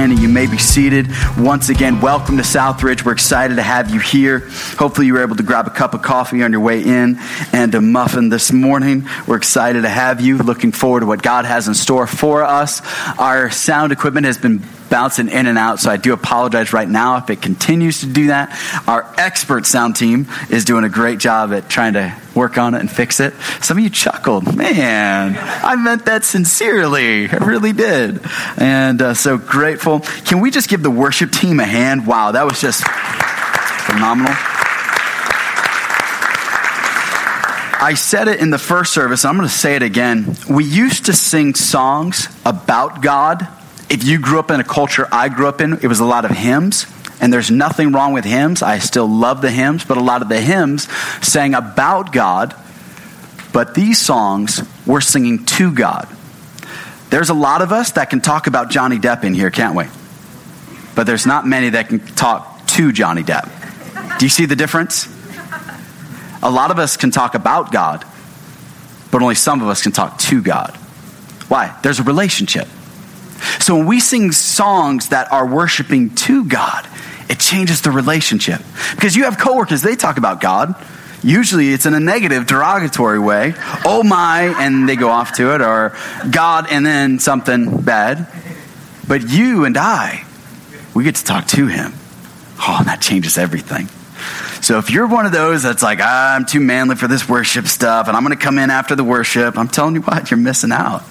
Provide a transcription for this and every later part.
standing, you may be seated. Once again, welcome to Southridge. We're excited to have you here. Hopefully, you were able to grab a cup of coffee on your way in and a muffin this morning. We're excited to have you. Looking forward to what God has in store for us. Our sound equipment has been bouncing in and out, so I do apologize right now if it continues to do that. Our expert sound team is doing a great job at trying to work on it and fix it. Some of you chuckled. Man, I meant that sincerely. I really did. And uh, so grateful. Can we just give the worship team a hand? Wow, that was just phenomenal. I said it in the first service. I'm going to say it again. We used to sing songs about God if you grew up in a culture I grew up in, it was a lot of hymns. And there's nothing wrong with hymns. I still love the hymns, but a lot of the hymns sang about God. But these songs were singing to God. There's a lot of us that can talk about Johnny Depp in here, can't we? But there's not many that can talk to Johnny Depp. Do you see the difference? A lot of us can talk about God, but only some of us can talk to God. Why? There's a relationship. So when we sing songs that are worshiping to God, it changes the relationship. Because you have coworkers, they talk about God. Usually it's in a negative, derogatory way. Oh my, and they go off to it, or God and then something bad. But you and I, we get to talk to Him. Oh, and that changes everything. So if you're one of those that's like, ah, I'm too manly for this worship stuff, and I'm going to come in after the worship, I'm telling you what, you're missing out.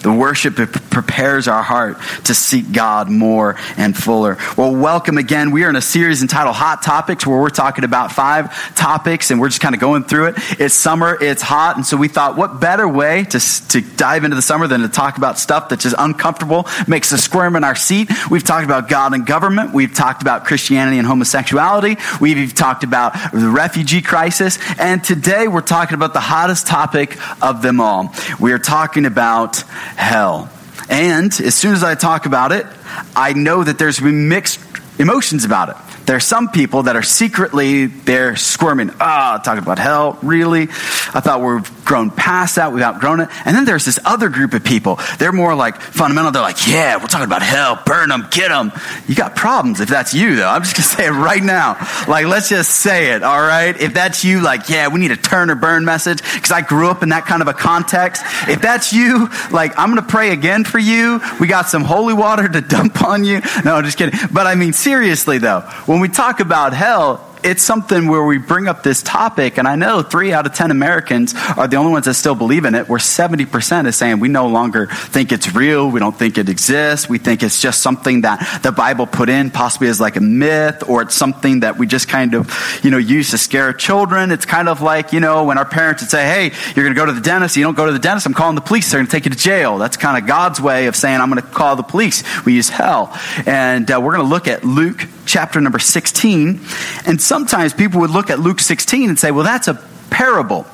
The worship prepares our heart to seek God more and fuller. Well, welcome again. We are in a series entitled Hot Topics where we're talking about five topics and we're just kind of going through it. It's summer, it's hot, and so we thought, what better way to, to dive into the summer than to talk about stuff that's just uncomfortable, makes us squirm in our seat. We've talked about God and government. We've talked about Christianity and homosexuality. We've talked about the refugee crisis. And today we're talking about the hottest topic of them all. We are talking about hell. And as soon as I talk about it, I know that there's mixed emotions about it. There are some people that are secretly, they're squirming. Ah, oh, talking about hell, really? I thought we've grown past that, we've outgrown it. And then there's this other group of people. They're more like fundamental. They're like, yeah, we're talking about hell, burn them, get them. You got problems if that's you, though. I'm just to say it right now. Like, let's just say it, all right? If that's you, like, yeah, we need a turn or burn message, because I grew up in that kind of a context. If that's you, like, I'm to pray again for you. We got some holy water to dump on you. No, I'm just kidding. But I mean, seriously, though, when we talk about hell, it's something where we bring up this topic, and I know three out of 10 Americans are the only ones that still believe in it, where 70% is saying we no longer think it's real, we don't think it exists, we think it's just something that the Bible put in, possibly as like a myth, or it's something that we just kind of, you know, use to scare children. It's kind of like, you know, when our parents would say, hey, you're going to go to the dentist, you don't go to the dentist, I'm calling the police, they're going to take you to jail. That's kind of God's way of saying, I'm going to call the police. We use hell. And uh, we're going to look at Luke chapter number 16, and sometimes people would look at Luke 16 and say, well, that's a parable.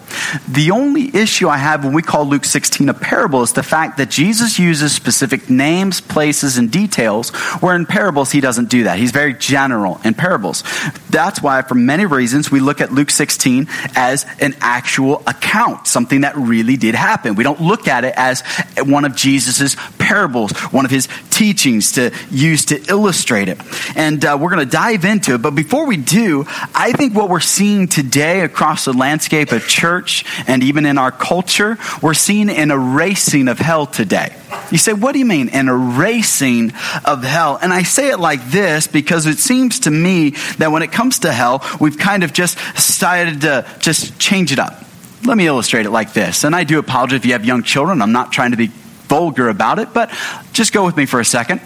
The only issue I have when we call Luke 16 a parable is the fact that Jesus uses specific names, places, and details, where in parables he doesn't do that. He's very general in parables. That's why, for many reasons, we look at Luke 16 as an actual account, something that really did happen. We don't look at it as one of Jesus's parables, one of his teachings to use to illustrate it. And uh, we're going to dive into it. But before we do, I think what we're seeing today across the landscape of church church and even in our culture, we're seeing an erasing of hell today. You say, what do you mean, an erasing of hell? And I say it like this because it seems to me that when it comes to hell, we've kind of just decided to just change it up. Let me illustrate it like this. And I do apologize if you have young children. I'm not trying to be vulgar about it, but just go with me for a second.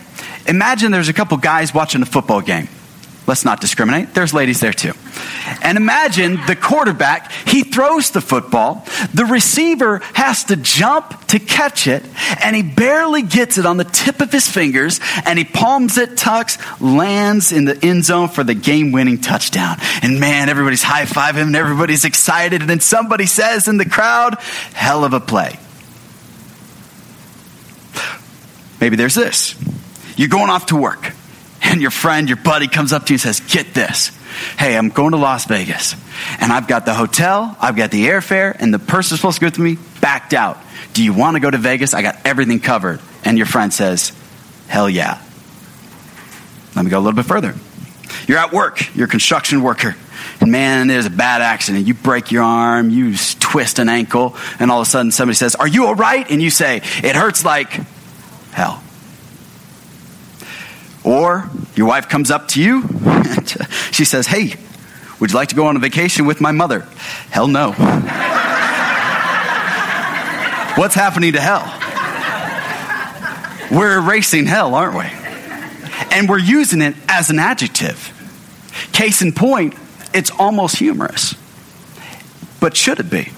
Imagine there's a couple guys watching a football game. Let's not discriminate. There's ladies there too. And imagine the quarterback, he throws the football. The receiver has to jump to catch it, and he barely gets it on the tip of his fingers, and he palms it, tucks, lands in the end zone for the game winning touchdown. And man, everybody's high fiving him, and everybody's excited. And then somebody says in the crowd, hell of a play. Maybe there's this. You're going off to work and your friend, your buddy comes up to you and says, Get this. Hey, I'm going to Las Vegas, and I've got the hotel, I've got the airfare, and the person supposed to go with me backed out. Do you want to go to Vegas? I got everything covered. And your friend says, Hell yeah. Let me go a little bit further. You're at work, you're a construction worker, and man, there's a bad accident. You break your arm, you twist an ankle, and all of a sudden somebody says, Are you all right? And you say, It hurts like hell. Or your wife comes up to you and she says, Hey, would you like to go on a vacation with my mother? Hell no. What's happening to hell? We're erasing hell, aren't we? And we're using it as an adjective. Case in point, it's almost humorous. But should it be?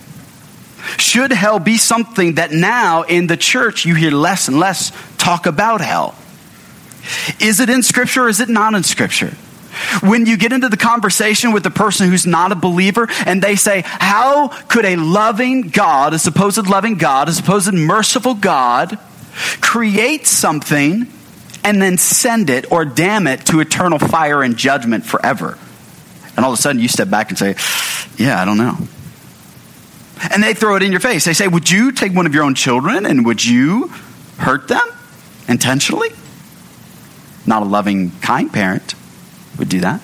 Should hell be something that now in the church you hear less and less talk about hell? Is it in Scripture or is it not in Scripture? When you get into the conversation with the person who's not a believer and they say, How could a loving God, a supposed loving God, a supposed merciful God, create something and then send it or damn it to eternal fire and judgment forever? And all of a sudden you step back and say, Yeah, I don't know. And they throw it in your face. They say, Would you take one of your own children and would you hurt them intentionally? Not a loving, kind parent would do that.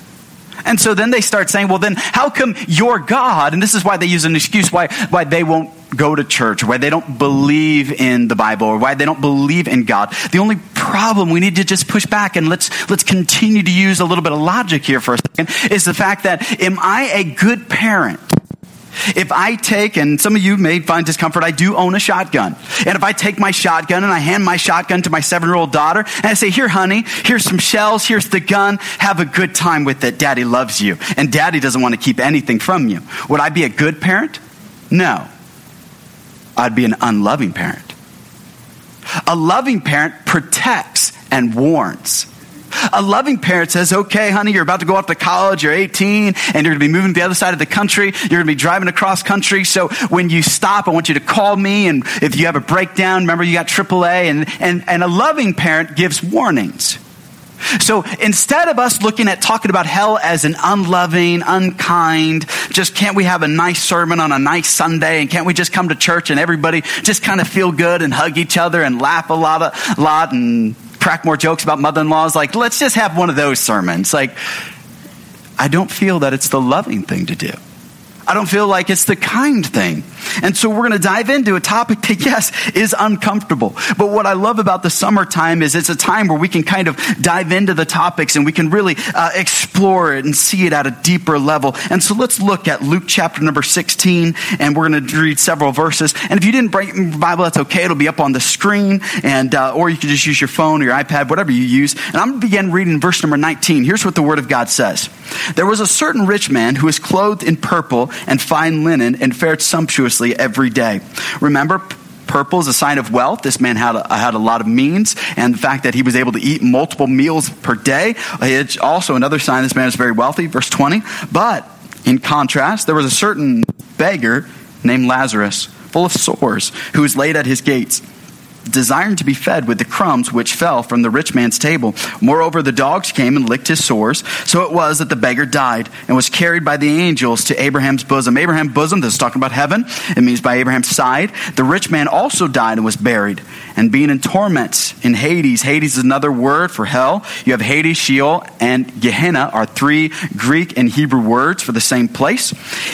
And so then they start saying, well, then how come your God, and this is why they use an excuse why, why they won't go to church, why they don't believe in the Bible, or why they don't believe in God. The only problem we need to just push back and let's, let's continue to use a little bit of logic here for a second is the fact that am I a good parent? If I take, and some of you may find discomfort, I do own a shotgun. And if I take my shotgun and I hand my shotgun to my seven year old daughter and I say, Here, honey, here's some shells, here's the gun, have a good time with it. Daddy loves you. And daddy doesn't want to keep anything from you. Would I be a good parent? No. I'd be an unloving parent. A loving parent protects and warns. A loving parent says, okay, honey, you're about to go off to college, you're 18, and you're going to be moving to the other side of the country. You're going to be driving across country. So when you stop, I want you to call me. And if you have a breakdown, remember you got AAA. And, and, and a loving parent gives warnings. So instead of us looking at talking about hell as an unloving, unkind, just can't we have a nice sermon on a nice Sunday and can't we just come to church and everybody just kind of feel good and hug each other and laugh a lot, a lot and crack more jokes about mother-in-laws? Like, let's just have one of those sermons. Like, I don't feel that it's the loving thing to do. I don't feel like it's the kind thing. And so we're going to dive into a topic that, yes, is uncomfortable. But what I love about the summertime is it's a time where we can kind of dive into the topics and we can really uh, explore it and see it at a deeper level. And so let's look at Luke chapter number 16, and we're going to read several verses. And if you didn't bring the Bible, that's okay. It'll be up on the screen, and uh, or you can just use your phone or your iPad, whatever you use. And I'm going to begin reading verse number 19. Here's what the Word of God says There was a certain rich man who was clothed in purple and fine linen and fared sumptuously every day. Remember, purple is a sign of wealth. This man had a, had a lot of means, and the fact that he was able to eat multiple meals per day, it's also another sign this man is very wealthy. Verse 20. But in contrast, there was a certain beggar named Lazarus, full of sores, who was laid at his gates desiring to be fed with the crumbs which fell from the rich man's table. Moreover, the dogs came and licked his sores. So it was that the beggar died and was carried by the angels to Abraham's bosom. Abraham's bosom, this is talking about heaven. It means by Abraham's side. The rich man also died and was buried. And being in torments in Hades, Hades is another word for hell. You have Hades, Sheol, and Gehenna are three Greek and Hebrew words for the same place.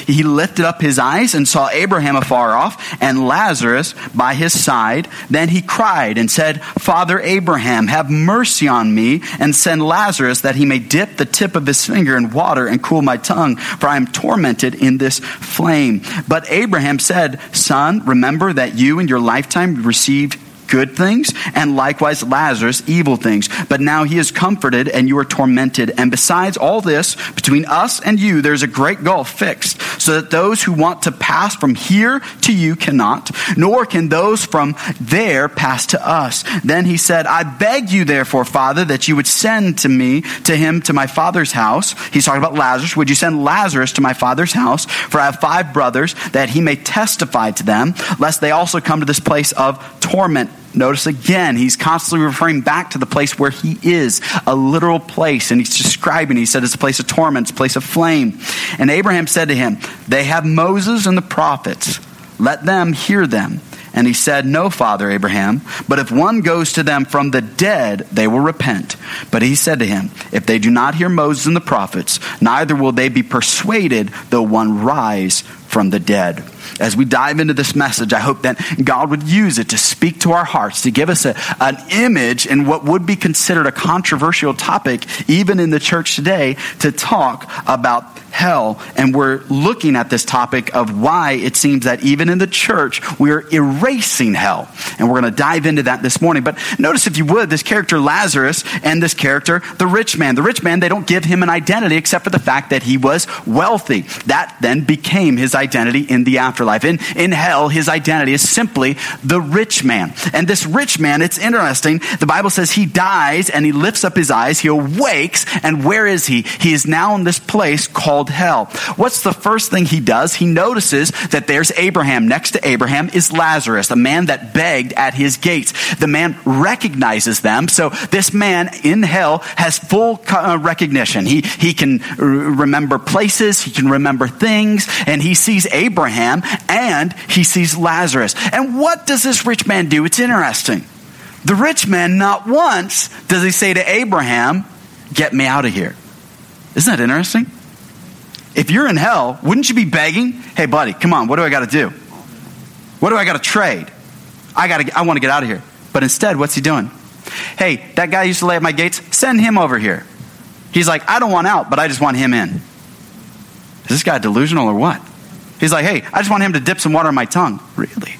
He lifted up his eyes and saw Abraham afar off and Lazarus by his side. Then he cried and said, Father Abraham, have mercy on me and send Lazarus that he may dip the tip of his finger in water and cool my tongue, for I am tormented in this flame. But Abraham said, Son, remember that you in your lifetime received good things, and likewise Lazarus evil things. But now he is comforted, and you are tormented. And besides all this, between us and you, there's a great gulf fixed, so that those who want to pass from here to you cannot, nor can those from there pass to us. Then he said, I beg you, therefore, Father, that you would send to me, to him, to my father's house. He's talking about Lazarus. Would you send Lazarus to my father's house? For I have five brothers, that he may testify to them, lest they also come to this place of torment. Notice again, he's constantly referring back to the place where he is, a literal place. And he's describing, he said it's a place of torment, it's a place of flame. And Abraham said to him, They have Moses and the prophets. Let them hear them. And he said, No, Father Abraham, but if one goes to them from the dead, they will repent. But he said to him, If they do not hear Moses and the prophets, neither will they be persuaded, though one rise from the dead. As we dive into this message, I hope that God would use it to speak to our hearts, to give us a, an image in what would be considered a controversial topic, even in the church today, to talk about hell. And we're looking at this topic of why it seems that even in the church, we're erasing hell. And we're going to dive into that this morning. But notice, if you would, this character Lazarus and this character, the rich man. The rich man, they don't give him an identity except for the fact that he was wealthy. That then became his identity in the afterlife. In, in hell, his identity is simply the rich man. And this rich man, it's interesting. The Bible says he dies and he lifts up his eyes, he awakes, and where is he? He is now in this place called called hell. What's the first thing he does? He notices that there's Abraham. Next to Abraham is Lazarus, a man that begged at his gates. The man recognizes them. So this man in hell has full uh, recognition. He, he can remember places, he can remember things, and he sees Abraham and he sees Lazarus. And what does this rich man do? It's interesting. The rich man, not once does he say to Abraham, Get me out of here. Isn't that interesting? If you're in hell, wouldn't you be begging, hey, buddy, come on, what do I got to do? What do I got to trade? I, gotta, I want to get out of here. But instead, what's he doing? Hey, that guy used to lay at my gates, send him over here. He's like, I don't want out, but I just want him in. Is this guy delusional or what? He's like, hey, I just want him to dip some water in my tongue. Really?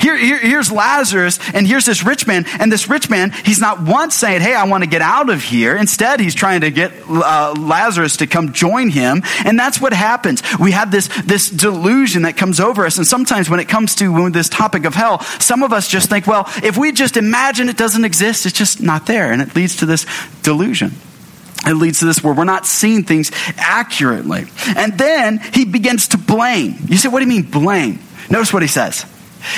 Here, here, here's Lazarus, and here's this rich man. And this rich man, he's not once saying, Hey, I want to get out of here. Instead, he's trying to get uh, Lazarus to come join him. And that's what happens. We have this, this delusion that comes over us. And sometimes when it comes to this topic of hell, some of us just think, Well, if we just imagine it doesn't exist, it's just not there. And it leads to this delusion it leads to this where we're not seeing things accurately. And then he begins to blame. You say, what do you mean blame? Notice what he says.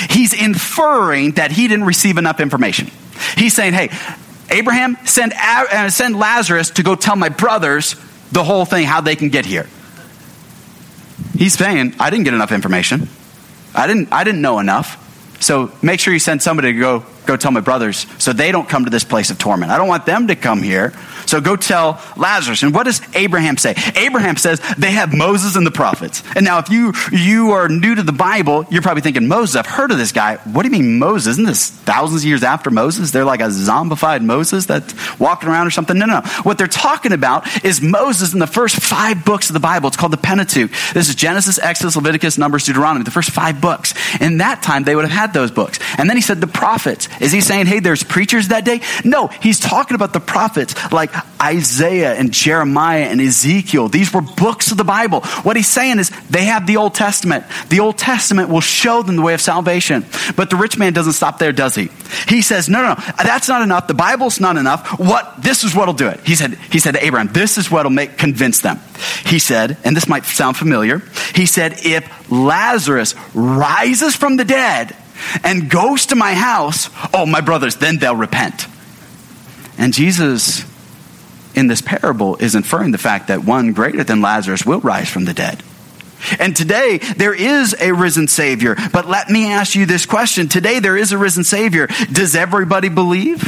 He's inferring that he didn't receive enough information. He's saying, hey, Abraham, send, uh, send Lazarus to go tell my brothers the whole thing, how they can get here. He's saying, I didn't get enough information. I didn't, I didn't know enough. So make sure you send somebody to go go tell my brothers so they don't come to this place of torment. I don't want them to come here. So go tell Lazarus. And what does Abraham say? Abraham says they have Moses and the prophets. And now if you you are new to the Bible, you're probably thinking, Moses, I've heard of this guy. What do you mean Moses? Isn't this thousands of years after Moses? They're like a zombified Moses that's walking around or something. No, no. No. What they're talking about is Moses in the first five books of the Bible. It's called the Pentateuch. This is Genesis, Exodus, Leviticus, Numbers, Deuteronomy, the first five books. In that time, they would have had those books. And then he said the prophets. Is he saying, hey, there's preachers that day? No, he's talking about the prophets like Isaiah and Jeremiah and Ezekiel. These were books of the Bible. What he's saying is they have the Old Testament. The Old Testament will show them the way of salvation. But the rich man doesn't stop there, does he? He says, no, no, no, that's not enough. The Bible's not enough. What, this is what'll do it. He said, he said to Abraham, this is what'll make, convince them. He said, and this might sound familiar, he said, if Lazarus rises from the dead, and goes to my house, oh, my brothers, then they'll repent. And Jesus, in this parable, is inferring the fact that one greater than Lazarus will rise from the dead. And today, there is a risen Savior. But let me ask you this question. Today, there is a risen Savior. Does everybody believe?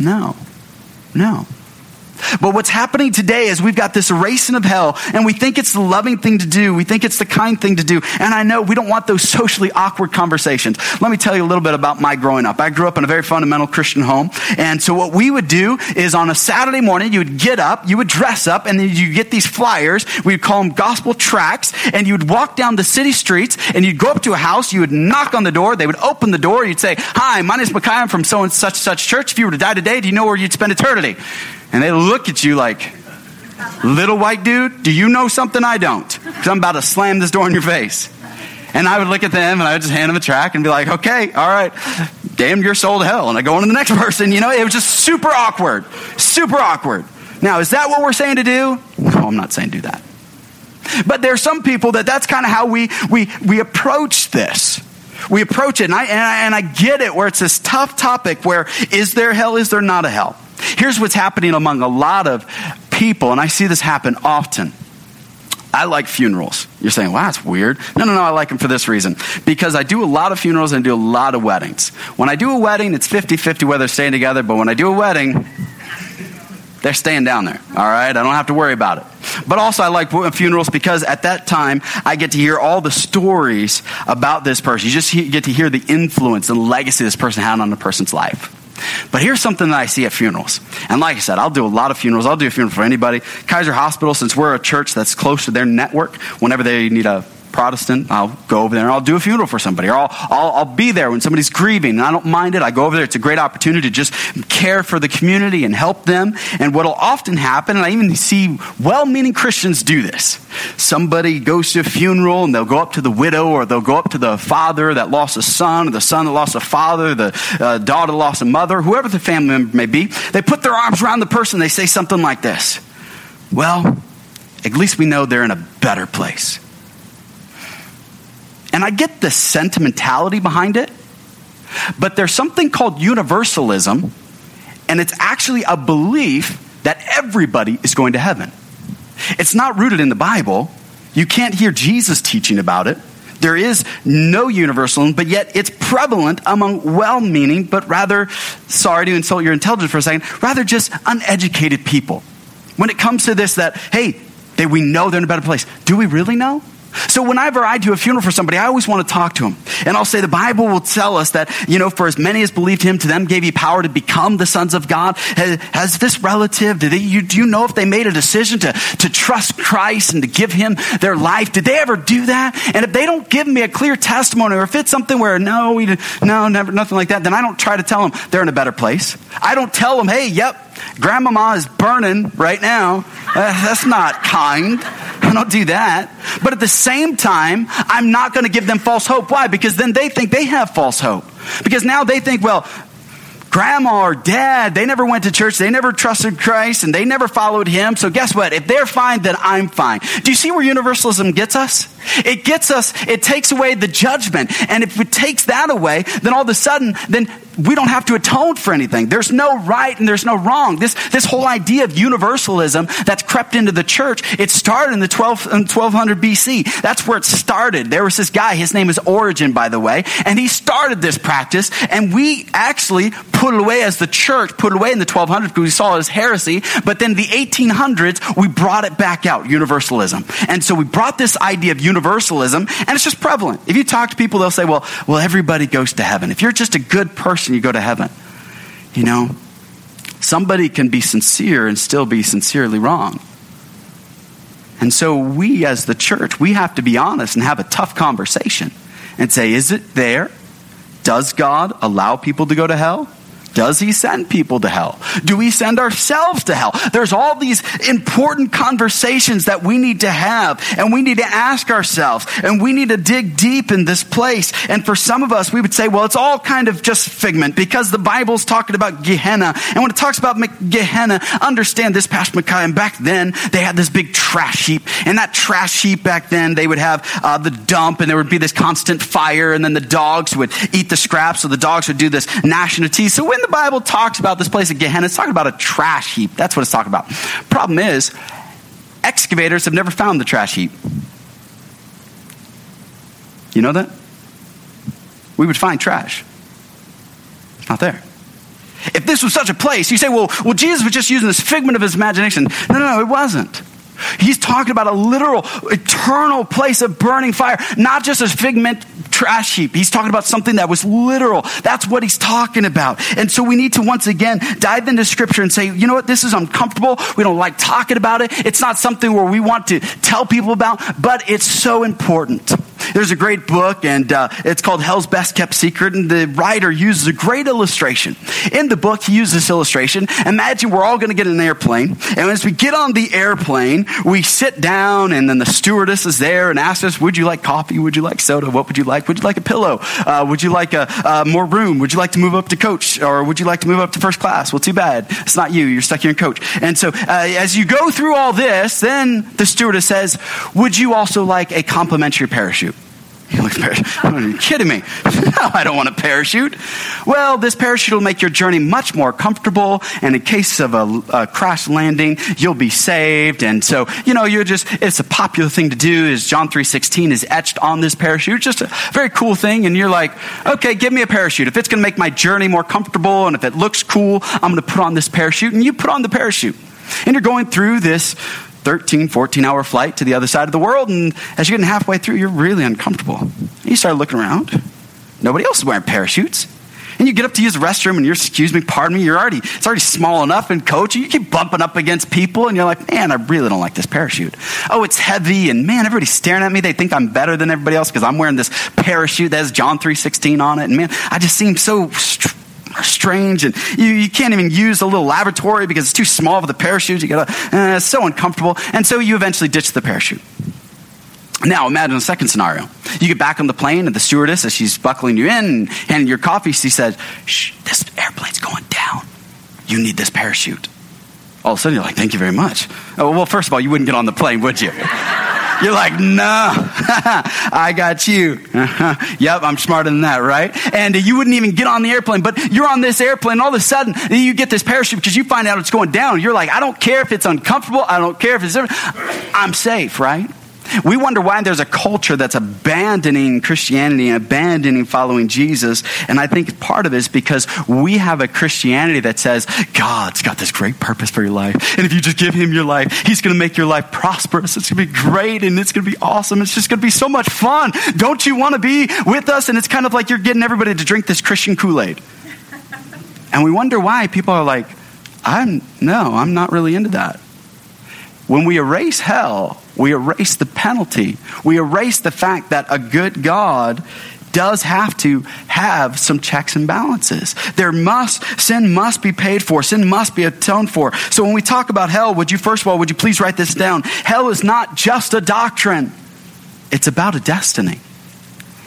No. No. But what's happening today is we've got this erasing of hell, and we think it's the loving thing to do. We think it's the kind thing to do. And I know we don't want those socially awkward conversations. Let me tell you a little bit about my growing up. I grew up in a very fundamental Christian home. And so what we would do is on a Saturday morning, you would get up, you would dress up, and then you get these flyers. We'd call them gospel tracts, and you would walk down the city streets, and you'd go up to a house, you would knock on the door, they would open the door, you'd say, Hi, my name is Micaiah, I'm from so and such such church. If you were to die today, do you know where you'd spend eternity? And they look at you like, little white dude, do you know something I don't? Because I'm about to slam this door in your face. And I would look at them and I would just hand them a track and be like, okay, all right, damn your soul to hell. And I go on to the next person. You know, it was just super awkward. Super awkward. Now, is that what we're saying to do? No, I'm not saying do that. But there are some people that that's kind of how we, we, we approach this. We approach it, and I, and I, and I get it, where it's this tough topic where is there hell, is there not a hell? Here's what's happening among a lot of people, and I see this happen often. I like funerals. You're saying, wow, that's weird. No, no, no, I like them for this reason. Because I do a lot of funerals and I do a lot of weddings. When I do a wedding, it's 50 50 whether they're staying together, but when I do a wedding, they're staying down there. All right? I don't have to worry about it. But also, I like funerals because at that time, I get to hear all the stories about this person. You just get to hear the influence and legacy this person had on a person's life. But here's something that I see at funerals. And like I said, I'll do a lot of funerals. I'll do a funeral for anybody. Kaiser Hospital, since we're a church that's close to their network, whenever they need a Protestant, I'll go over there and I'll do a funeral for somebody. Or I'll, I'll, I'll, be there when somebody's grieving and I don't mind it. I go over there. It's a great opportunity to just care for the community and help them. And what'll often happen, and I even see well meaning Christians do this. Somebody goes to a funeral and they'll go up to the widow or they'll go up to the father that lost a son or the son that lost a father, the uh, daughter lost a mother, whoever the family member may be. They put their arms around the person. They say something like this Well, at least we know they're in a better place. And I get the sentimentality behind it, but there's something called universalism, and it's actually a belief that everybody is going to heaven. It's not rooted in the Bible. You can't hear Jesus teaching about it. There is no universalism, but yet it's prevalent among well meaning, but rather, sorry to insult your intelligence for a second, rather just uneducated people. When it comes to this, that, hey, they, we know they're in a better place. Do we really know? So whenever I do a funeral for somebody, I always want to talk to them. And I'll say the Bible will tell us that, you know, for as many as believed him, to them gave he power to become the sons of God. Has, has this relative, did they, you, do you know if they made a decision to, to trust Christ and to give him their life? Did they ever do that? And if they don't give me a clear testimony or if it's something where no, we, no, never, nothing like that, then I don't try to tell them they're in a better place. I don't tell them, hey, yep, grandmama is burning right now. Uh, that's not kind. I don't do that. But at the same time, I'm not going to give them false hope. Why? Because then they think they have false hope. Because now they think, well, grandma or dad, they never went to church, they never trusted Christ, and they never followed him. So guess what? If they're fine, then I'm fine. Do you see where universalism gets us? It gets us, it takes away the judgment. And if it takes that away, then all of a sudden, then we don't have to atone for anything. There's no right and there's no wrong. This, this whole idea of universalism that's crept into the church, it started in the 12, in 1200 BC. That's where it started. There was this guy, his name is Origen, by the way, and he started this practice, and we actually put it away as the church, put away in the 1200s because we saw it as heresy, but then the 1800s, we brought it back out, universalism. And so we brought this idea of universalism, and it's just prevalent. If you talk to people, they'll say, well, well, everybody goes to heaven. If you're just a good person, you go to heaven. You know, somebody can be sincere and still be sincerely wrong. And so we as the church, we have to be honest and have a tough conversation and say, is it there? Does God allow people to go to hell? Does he send people to hell? Do we send ourselves to hell? There's all these important conversations that we need to have and we need to ask ourselves and we need to dig deep in this place. And for some of us, we would say, well, it's all kind of just figment because the Bible's talking about Gehenna. And when it talks about Gehenna, understand this, Pastor Micaiah, and back then they had this big trash heap. And that trash heap back then, they would have uh, the dump and there would be this constant fire and then the dogs would eat the scraps. So the dogs would do this gnashing of teeth. So when the Bible talks about this place of Gehenna, it's talking about a trash heap. That's what it's talking about. Problem is, excavators have never found the trash heap. You know that? We would find trash. It's not there. If this was such a place, you say, well, well, Jesus was just using this figment of his imagination. No, no, no, it wasn't. He's talking about a literal, eternal place of burning fire, not just a figment trash heap. He's talking about something that was literal. That's what he's talking about. And so we need to once again dive into scripture and say, you know what, this is uncomfortable. We don't like talking about it. It's not something where we want to tell people about, but it's so important. There's a great book, and uh, it's called Hell's Best Kept Secret, and the writer uses a great illustration. In the book, he uses this illustration. Imagine we're all going to get an airplane, and as we get on the airplane, we sit down, and then the stewardess is there and asks us, Would you like coffee? Would you like soda? What would you like? Would you like a pillow? Uh, would you like a, uh, more room? Would you like to move up to coach? Or would you like to move up to first class? Well, too bad. It's not you. You're stuck here in coach. And so, uh, as you go through all this, then the stewardess says, Would you also like a complimentary parachute? Are you kidding me? No, I don't want a parachute. Well, this parachute will make your journey much more comfortable, and in case of a, a crash landing, you'll be saved. And so, you know, you're just, it's a popular thing to do is John 3.16 is etched on this parachute. It's Just a very cool thing. And you're like, okay, give me a parachute. If it's going to make my journey more comfortable and if it looks cool, I'm going to put on this parachute. And you put on the parachute. And you're going through this 13, 14 hour flight to the other side of the world. And as you're getting halfway through, you're really uncomfortable. And you start looking around. Nobody else is wearing parachutes. And you get up to use the restroom and you're, excuse me, pardon me, you're already, it's already small enough and coach, and you keep bumping up against people and you're like, man, I really don't like this parachute. Oh, it's heavy and man, everybody's staring at me. They think I'm better than everybody else because I'm wearing this parachute that has John 3.16 on it. And man, I just seem so strange and you, you can't even use a little lavatory because it's too small for the parachute. You gotta, uh, it's so uncomfortable. And so you eventually ditch the parachute. Now imagine a second scenario. You get back on the plane and the stewardess, as she's buckling you in and handing your coffee, she says, shh, this airplane's going down. You need this parachute. All of a sudden you're like, thank you very much. Oh, well, first of all, you wouldn't get on the plane, would you? You're like, no, I got you. yep, I'm smarter than that, right? And you wouldn't even get on the airplane, but you're on this airplane. All of a sudden, you get this parachute because you find out it's going down. You're like, I don't care if it's uncomfortable. I don't care if it's, I'm safe, right? We wonder why there's a culture that's abandoning Christianity and abandoning following Jesus. And I think part of it is because we have a Christianity that says, God's got this great purpose for your life. And if you just give him your life, he's going to make your life prosperous. It's going to be great and it's going to be awesome. It's just going to be so much fun. Don't you want to be with us? And it's kind of like you're getting everybody to drink this Christian Kool Aid. And we wonder why people are like, I'm, no, I'm not really into that. When we erase hell, we erase the penalty. We erase the fact that a good God does have to have some checks and balances. There must, sin must be paid for. Sin must be atoned for. So when we talk about hell, would you, first of all, would you please write this down? Hell is not just a doctrine. It's about a destiny.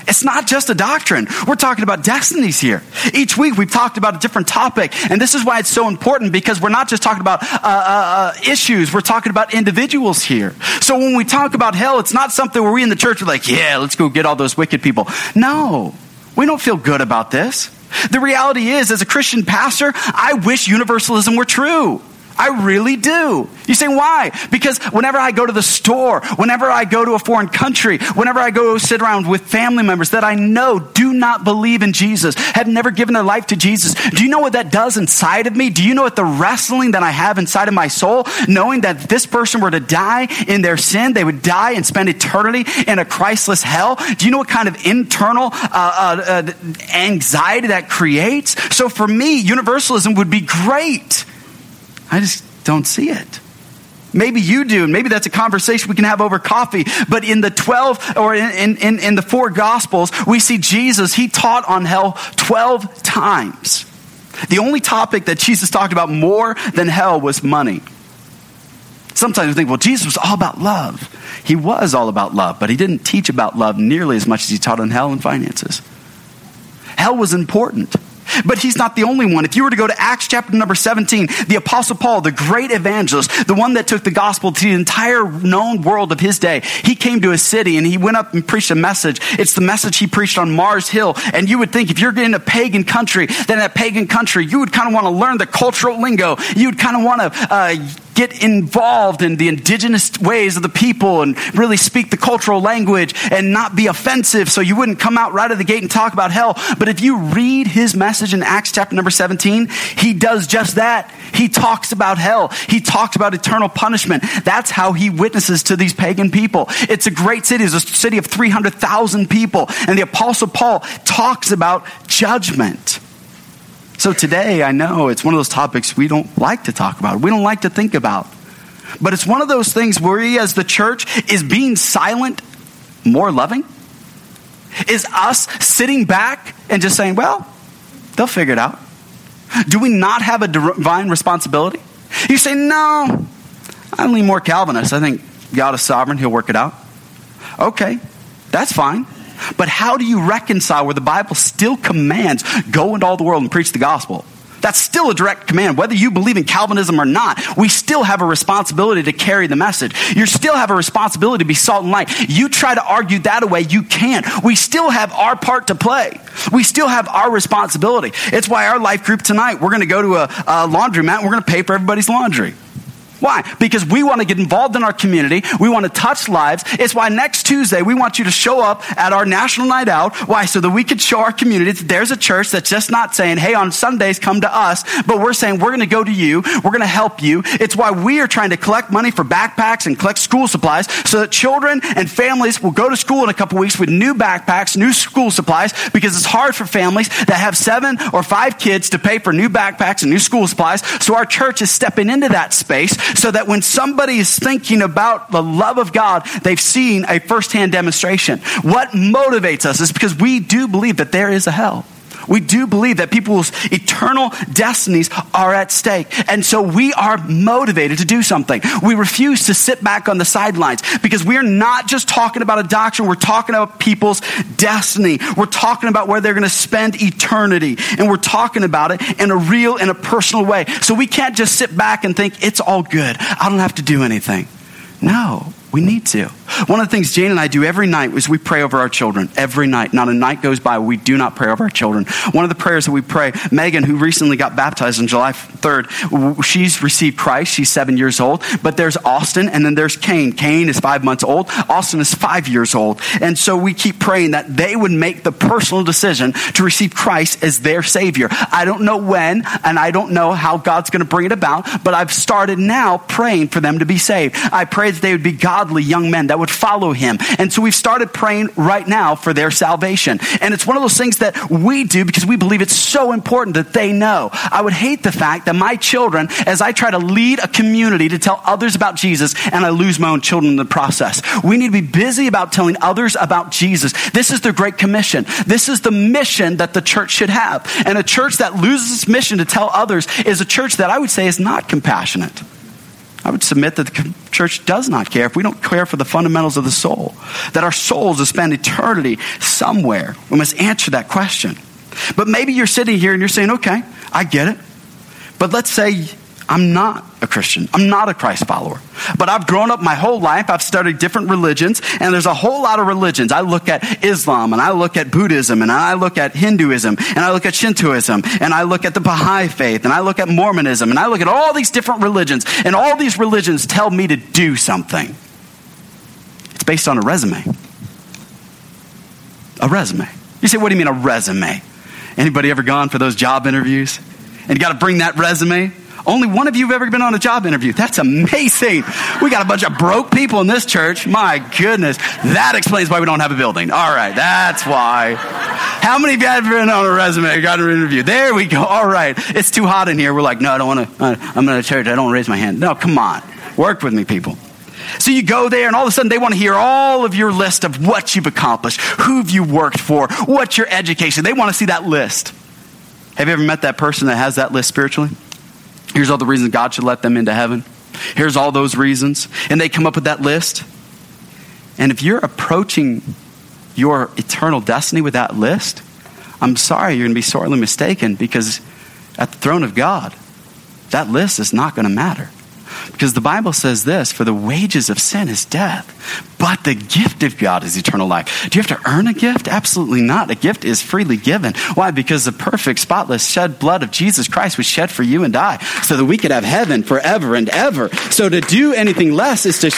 It's not just a doctrine. We're talking about destinies here. Each week we've talked about a different topic. And this is why it's so important because we're not just talking about uh, uh, uh, issues, we're talking about individuals here. So when we talk about hell, it's not something where we in the church are like, yeah, let's go get all those wicked people. No, we don't feel good about this. The reality is, as a Christian pastor, I wish universalism were true. I really do. You say, why? Because whenever I go to the store, whenever I go to a foreign country, whenever I go sit around with family members that I know do not believe in Jesus, have never given their life to Jesus, do you know what that does inside of me? Do you know what the wrestling that I have inside of my soul, knowing that if this person were to die in their sin, they would die and spend eternity in a Christless hell? Do you know what kind of internal uh, uh, uh, anxiety that creates? So for me, universalism would be great. I just don't see it. Maybe you do, and maybe that's a conversation we can have over coffee. But in the 12, or in, in, in the four Gospels, we see Jesus, he taught on hell 12 times. The only topic that Jesus talked about more than hell was money. Sometimes we think, well, Jesus was all about love. He was all about love, but he didn't teach about love nearly as much as he taught on hell and finances. Hell was important. But he's not the only one. If you were to go to Acts chapter number 17, the apostle Paul, the great evangelist, the one that took the gospel to the entire known world of his day, he came to a city and he went up and preached a message. It's the message he preached on Mars Hill. And you would think if you're in a pagan country, then that pagan country, you would kind of want to learn the cultural lingo. You would kind of want to uh, get involved in the indigenous ways of the people and really speak the cultural language and not be offensive so you wouldn't come out right of the gate and talk about hell. But if you read his message in Acts chapter number 17, he does just that. He talks about hell. He talks about eternal punishment. That's how he witnesses to these pagan people. It's a great city. It's a city of 300,000 people. And the apostle Paul talks about judgment. So today, I know it's one of those topics we don't like to talk about, we don't like to think about. But it's one of those things where we, as the church, is being silent more loving? Is us sitting back and just saying, well, they'll figure it out? Do we not have a divine responsibility? You say, no, I'm lean more Calvinist. I think God is sovereign, He'll work it out. Okay, that's fine. But how do you reconcile where the Bible still commands go into all the world and preach the gospel? That's still a direct command. Whether you believe in Calvinism or not, we still have a responsibility to carry the message. You still have a responsibility to be salt and light. You try to argue that away, you can't. We still have our part to play. We still have our responsibility. It's why our life group tonight, we're going to go to a, a laundromat and we're going to pay for everybody's laundry. Why? Because we want to get involved in our community. We want to touch lives. It's why next Tuesday we want you to show up at our national night out. Why? So that we could show our community that there's a church that's just not saying, hey, on Sundays come to us, but we're saying we're going to go to you. We're going to help you. It's why we are trying to collect money for backpacks and collect school supplies so that children and families will go to school in a couple weeks with new backpacks, new school supplies, because it's hard for families that have seven or five kids to pay for new backpacks and new school supplies. So our church is stepping into that space so that when somebody is thinking about the love of God, they've seen a firsthand demonstration. What motivates us is because we do believe that there is a hell. We do believe that people's eternal destinies are at stake. And so we are motivated to do something. We refuse to sit back on the sidelines because we are not just talking about a doctrine. We're talking about people's destiny. We're talking about where they're going to spend eternity. And we're talking about it in a real and a personal way. So we can't just sit back and think it's all good. I don't have to do anything. No. We need to. One of the things Jane and I do every night is we pray over our children. Every night. Not a night goes by we do not pray over our children. One of the prayers that we pray, Megan, who recently got baptized on July 3rd, she's received Christ. She's seven years old. But there's Austin and then there's Kane. Kane is five months old. Austin is five years old. And so we keep praying that they would make the personal decision to receive Christ as their Savior. I don't know when and I don't know how God's going to bring it about, but I've started now praying for them to be saved. I pray that they would be God godly young men that would follow him. And so we've started praying right now for their salvation. And it's one of those things that we do because we believe it's so important that they know. I would hate the fact that my children, as I try to lead a community to tell others about Jesus, and I lose my own children in the process. We need to be busy about telling others about Jesus. This is the Great Commission. This is the mission that the church should have. And a church that loses its mission to tell others is a church that I would say is not compassionate. I would submit that the church does not care if we don't care for the fundamentals of the soul, that our souls will spend eternity somewhere. We must answer that question. But maybe you're sitting here and you're saying, okay, I get it. But let's say I'm not a Christian. I'm not a Christ follower. But I've grown up my whole life. I've studied different religions, and there's a whole lot of religions. I look at Islam, and I look at Buddhism, and I look at Hinduism, and I look at Shintoism, and I look at the Baha'i faith, and I look at Mormonism, and I look at all these different religions, and all these religions tell me to do something. It's based on a resume. A resume. You say, what do you mean a resume? Anybody ever gone for those job interviews? And you got to bring that resume? Only one of you have ever been on a job interview. That's amazing. We got a bunch of broke people in this church. My goodness. That explains why we don't have a building. All right, that's why. How many of you have been on a resume, got an interview? There we go. All right. It's too hot in here. We're like, no, I don't want to. I'm in a church. I don't raise my hand. No, come on. Work with me, people. So you go there, and all of a sudden they want to hear all of your list of what you've accomplished, who have you worked for, what's your education. They want to see that list. Have you ever met that person that has that list spiritually? Here's all the reasons God should let them into heaven. Here's all those reasons. And they come up with that list. And if you're approaching your eternal destiny with that list, I'm sorry, you're going to be sorely mistaken because at the throne of God, that list is not going to matter. Because the Bible says this for the wages of sin is death, but the gift of God is eternal life. Do you have to earn a gift? Absolutely not. A gift is freely given. Why? Because the perfect, spotless, shed blood of Jesus Christ was shed for you and I, so that we could have heaven forever and ever. So to do anything less is to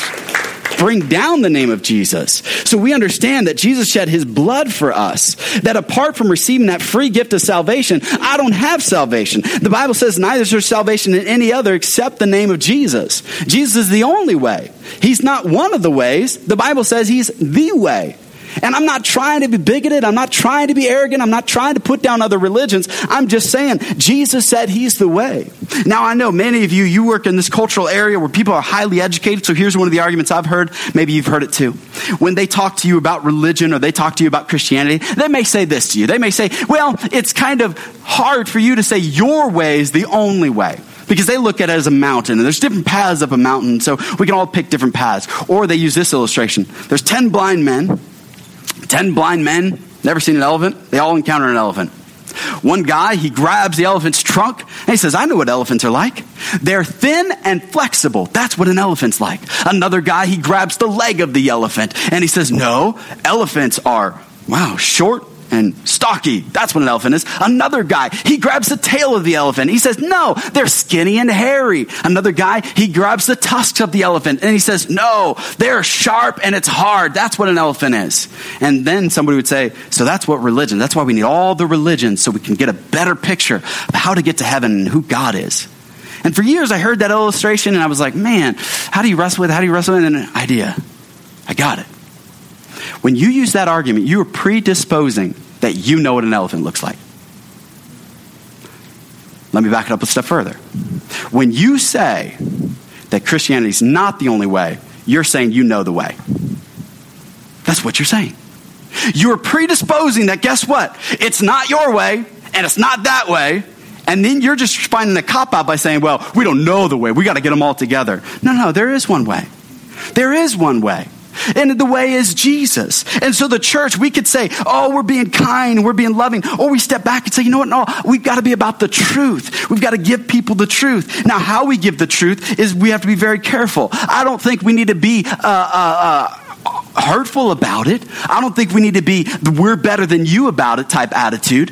bring down the name of Jesus. So we understand that Jesus shed his blood for us, that apart from receiving that free gift of salvation, I don't have salvation. The Bible says neither is there salvation in any other except the name of Jesus. Jesus is the only way. He's not one of the ways. The Bible says he's the way. And I'm not trying to be bigoted. I'm not trying to be arrogant. I'm not trying to put down other religions. I'm just saying Jesus said he's the way. Now, I know many of you, you work in this cultural area where people are highly educated. So here's one of the arguments I've heard. Maybe you've heard it too. When they talk to you about religion or they talk to you about Christianity, they may say this to you. They may say, well, it's kind of hard for you to say your way is the only way because they look at it as a mountain and there's different paths up a mountain so we can all pick different paths or they use this illustration there's 10 blind men Ten blind men, never seen an elephant. They all encounter an elephant. One guy, he grabs the elephant's trunk and he says, I know what elephants are like. They're thin and flexible. That's what an elephant's like. Another guy, he grabs the leg of the elephant and he says, No, elephants are, wow, short and stocky. That's what an elephant is. Another guy, he grabs the tail of the elephant. He says, no, they're skinny and hairy. Another guy, he grabs the tusks of the elephant and he says, no, they're sharp and it's hard. That's what an elephant is. And then somebody would say, so that's what religion, that's why we need all the religions so we can get a better picture of how to get to heaven and who God is. And for years I heard that illustration and I was like, man, how do you wrestle with it? How do you wrestle with an idea. I got it. When you use that argument, you are predisposing that you know what an elephant looks like. Let me back it up a step further. When you say that Christianity is not the only way, you're saying you know the way. That's what you're saying. You're predisposing that, guess what? It's not your way, and it's not that way. And then you're just finding a cop out by saying, well, we don't know the way. We got to get them all together. No, no, there is one way. There is one way. And the way is Jesus. And so the church, we could say, oh, we're being kind, we're being loving. Or we step back and say, you know what? No, we've got to be about the truth. We've got to give people the truth. Now, how we give the truth is we have to be very careful. I don't think we need to be, uh, uh, uh, hurtful about it. I don't think we need to be we're better than you about it type attitude.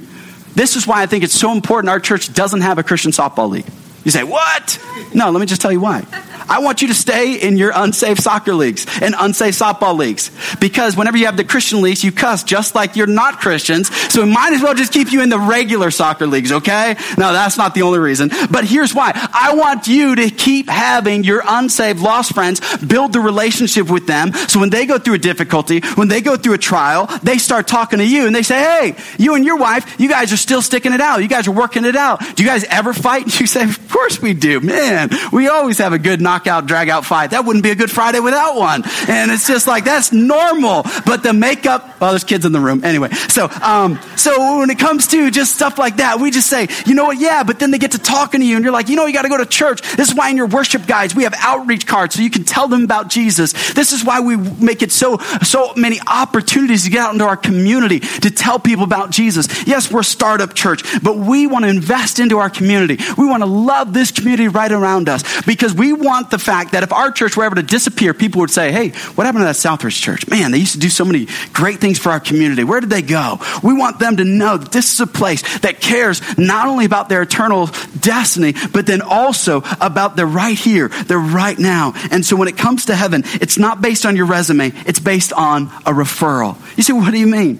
This is why I think it's so important our church doesn't have a Christian softball league. You say, what? No, let me just tell you why. I want you to stay in your unsafe soccer leagues and unsafe softball leagues. Because whenever you have the Christian leagues, you cuss just like you're not Christians. So we might as well just keep you in the regular soccer leagues, okay? No, that's not the only reason. But here's why. I want you to keep having your unsaved lost friends build the relationship with them. So when they go through a difficulty, when they go through a trial, they start talking to you and they say, Hey, you and your wife, you guys are still sticking it out. You guys are working it out. Do you guys ever fight? And you say, Of course we do. Man, we always have a good night knockout, drag out fight. That wouldn't be a good Friday without one. And it's just like, that's normal. But the makeup, well, there's kids in the room. Anyway, so, um, so when it comes to just stuff like that, we just say, you know what? Yeah, but then they get to talking to you and you're like, you know, you got to go to church. This is why in your worship guides, we have outreach cards so you can tell them about Jesus. This is why we make it so, so many opportunities to get out into our community to tell people about Jesus. Yes, we're a startup church, but we want to invest into our community. We want to love this community right around us because we want want the fact that if our church were ever to disappear, people would say, hey, what happened to that Southridge church? Man, they used to do so many great things for our community. Where did they go? We want them to know that this is a place that cares not only about their eternal destiny, but then also about the right here, the right now. And so when it comes to heaven, it's not based on your resume, it's based on a referral. You say, what do you mean?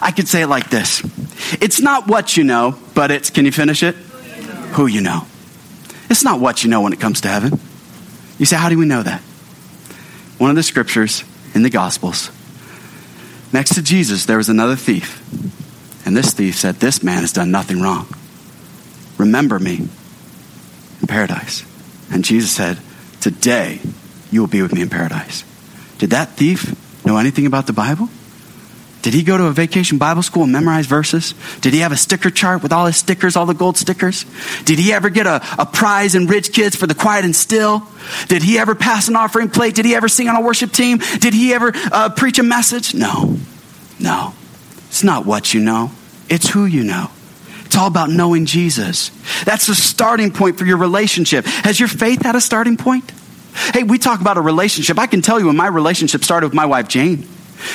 I could say it like this It's not what you know, but it's, can you finish it? Who you know. It's not what you know when it comes to heaven. You say, how do we know that? One of the scriptures in the Gospels. Next to Jesus, there was another thief. And this thief said, This man has done nothing wrong. Remember me in paradise. And Jesus said, Today you will be with me in paradise. Did that thief know anything about the Bible? Did he go to a vacation Bible school and memorize verses? Did he have a sticker chart with all his stickers, all the gold stickers? Did he ever get a, a prize in Rich Kids for the quiet and still? Did he ever pass an offering plate? Did he ever sing on a worship team? Did he ever uh, preach a message? No. No. It's not what you know, it's who you know. It's all about knowing Jesus. That's the starting point for your relationship. Has your faith had a starting point? Hey, we talk about a relationship. I can tell you when my relationship started with my wife, Jane.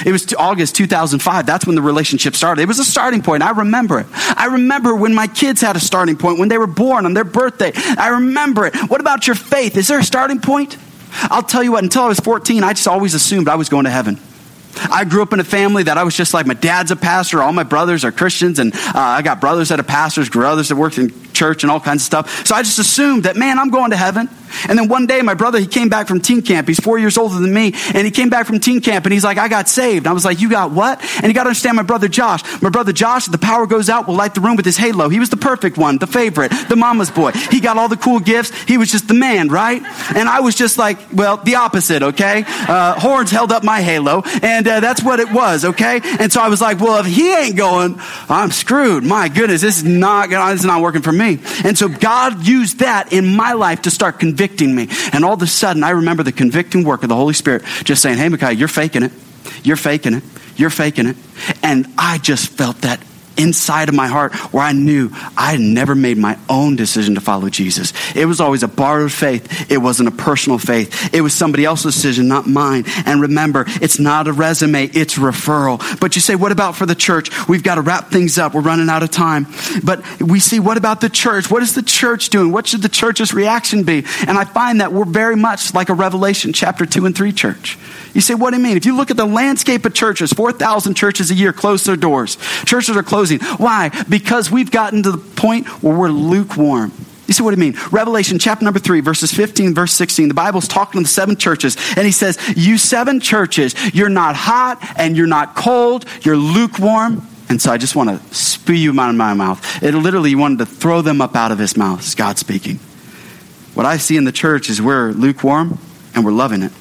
It was August 2005. That's when the relationship started. It was a starting point. I remember it. I remember when my kids had a starting point, when they were born on their birthday. I remember it. What about your faith? Is there a starting point? I'll tell you what, until I was 14, I just always assumed I was going to heaven. I grew up in a family that I was just like my dad's a pastor, all my brothers are Christians, and uh, I got brothers that are pastors, brothers that worked in church and all kinds of stuff. So I just assumed that, man, I'm going to heaven. And then one day, my brother, he came back from teen camp. He's four years older than me. And he came back from teen camp and he's like, I got saved. I was like, You got what? And you got to understand my brother Josh. My brother Josh, the power goes out, will light the room with his halo. He was the perfect one, the favorite, the mama's boy. He got all the cool gifts. He was just the man, right? And I was just like, well, the opposite, okay? Uh, horns held up my halo. And uh, that's what it was, okay? And so I was like, Well, if he ain't going, I'm screwed. My goodness, this is not, this is not working for me. And so God used that in my life to start convicting me. And all of a sudden, I remember the convicting work of the Holy Spirit just saying, Hey, Micaiah, you're faking it. You're faking it. You're faking it. And I just felt that inside of my heart where I knew I had never made my own decision to follow Jesus. It was always a borrowed faith. It wasn't a personal faith. It was somebody else's decision, not mine. And remember, it's not a resume, it's referral. But you say, what about for the church? We've got to wrap things up. We're running out of time. But we see, what about the church? What is the church doing? What should the church's reaction be? And I find that we're very much like a Revelation chapter 2 and 3 church. You say, what do you mean? If you look at the landscape of churches, 4,000 churches a year close their doors. Churches are closing. Why? Because we've gotten to the point where we're lukewarm. You see what I mean? Revelation chapter number 3, verses 15, verse 16. The Bible's talking to the seven churches, and he says, You seven churches, you're not hot and you're not cold, you're lukewarm. And so I just want to spew you out of my mouth. It literally wanted to throw them up out of his mouth. It's God speaking. What I see in the church is we're lukewarm and we're loving it.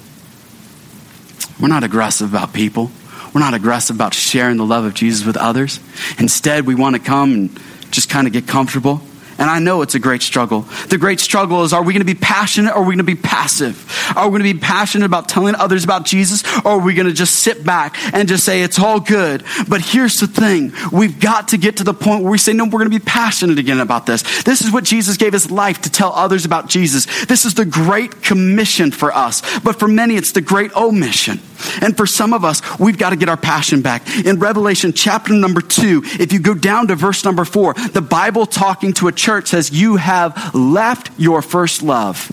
We're not aggressive about people. We're not aggressive about sharing the love of Jesus with others. Instead, we want to come and just kind of get comfortable. And I know it's a great struggle. The great struggle is are we going to be passionate or are we going to be passive? Are we going to be passionate about telling others about Jesus or are we going to just sit back and just say it's all good? But here's the thing we've got to get to the point where we say, no, we're going to be passionate again about this. This is what Jesus gave his life to tell others about Jesus. This is the great commission for us. But for many, it's the great omission. And for some of us, we've got to get our passion back. In Revelation chapter number two, if you go down to verse number four, the Bible talking to a church says, You have left your first love.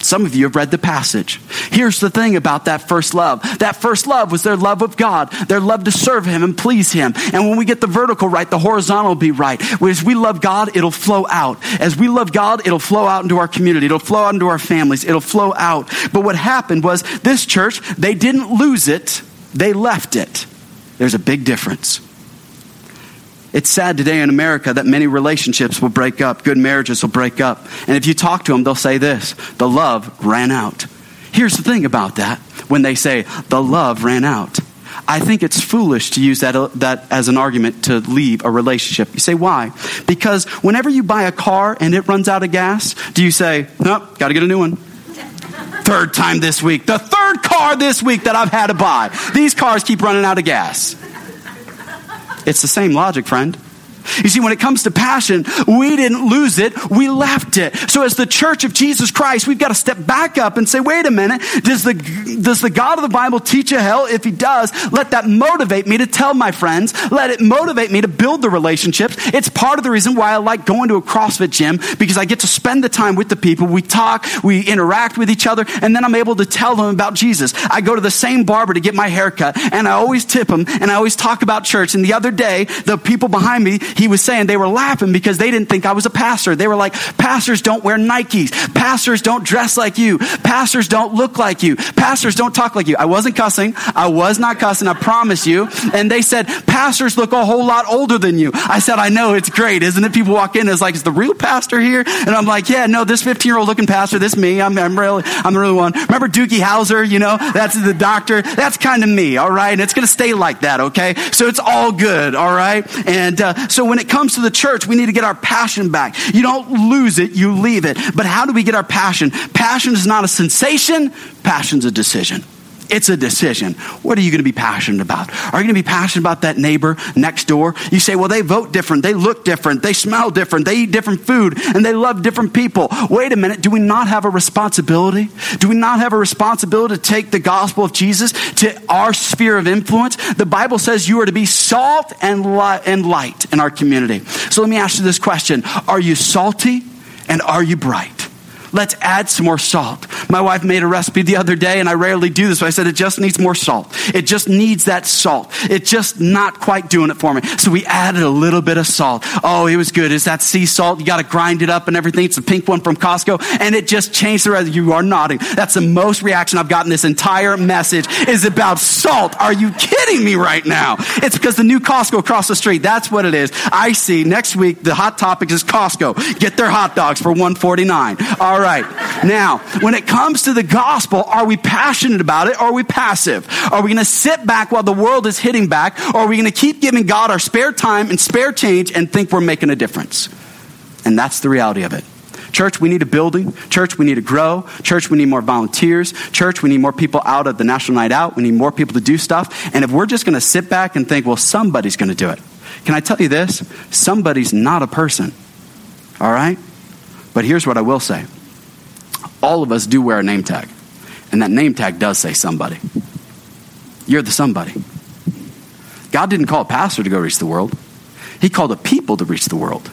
Some of you have read the passage. Here's the thing about that first love. That first love was their love of God, their love to serve Him and please Him. And when we get the vertical right, the horizontal will be right. As we love God, it'll flow out. As we love God, it'll flow out into our community. It'll flow out into our families. It'll flow out. But what happened was this church, they didn't lose it, they left it. There's a big difference. It's sad today in America that many relationships will break up, good marriages will break up. And if you talk to them, they'll say this the love ran out. Here's the thing about that when they say the love ran out. I think it's foolish to use that, uh, that as an argument to leave a relationship. You say, why? Because whenever you buy a car and it runs out of gas, do you say, nope, got to get a new one? Third time this week. The third car this week that I've had to buy. These cars keep running out of gas. It's the same logic, friend. You see, when it comes to passion, we didn't lose it, we left it. So, as the church of Jesus Christ, we've got to step back up and say, wait a minute, does the, does the God of the Bible teach a hell? If he does, let that motivate me to tell my friends. Let it motivate me to build the relationships. It's part of the reason why I like going to a CrossFit gym because I get to spend the time with the people. We talk, we interact with each other, and then I'm able to tell them about Jesus. I go to the same barber to get my haircut, and I always tip them, and I always talk about church. And the other day, the people behind me, he was saying they were laughing because they didn't think I was a pastor. They were like, pastors don't wear Nikes. Pastors don't dress like you. Pastors don't look like you. Pastors don't talk like you. I wasn't cussing. I was not cussing. I promise you. And they said, pastors look a whole lot older than you. I said, I know it's great, isn't it? People walk in, it's like, is the real pastor here? And I'm like, yeah, no, this 15 year old looking pastor, this me. I'm, I'm really, I'm the real one. Remember Doogie Howser, you know, that's the doctor. That's kind of me. All right. And it's going to stay like that. Okay. So it's all good. All right. And uh, so when it comes to the church, we need to get our passion back. You don't lose it, you leave it. But how do we get our passion? Passion is not a sensation, passion's a decision. It's a decision. What are you going to be passionate about? Are you going to be passionate about that neighbor next door? You say, well, they vote different, they look different, they smell different, they eat different food, and they love different people. Wait a minute, do we not have a responsibility? Do we not have a responsibility to take the gospel of Jesus to our sphere of influence? The Bible says you are to be salt and light, and light in our community. So let me ask you this question Are you salty and are you bright? Let's add some more salt. My wife made a recipe the other day, and I rarely do this, but I said it just needs more salt. It just needs that salt. It's just not quite doing it for me. So we added a little bit of salt. Oh, it was good. It's that sea salt. You got to grind it up and everything. It's a pink one from Costco, and it just changed the rest. You are nodding. That's the most reaction I've gotten this entire message is about salt. Are you kidding me right now? It's because the new Costco across the street. That's what it is. I see next week the hot topic is Costco. Get their hot dogs for 149. All all right. Now, when it comes to the gospel, are we passionate about it or are we passive? Are we going to sit back while the world is hitting back or are we going to keep giving God our spare time and spare change and think we're making a difference? And that's the reality of it. Church, we need a building. Church, we need to grow. Church, we need more volunteers. Church, we need more people out at the National Night Out. We need more people to do stuff. And if we're just going to sit back and think, well, somebody's going to do it, can I tell you this? Somebody's not a person. All right? But here's what I will say all of us do wear a name tag, and that name tag does say somebody. You're the somebody. God didn't call a pastor to go reach the world, He called a people to reach the world.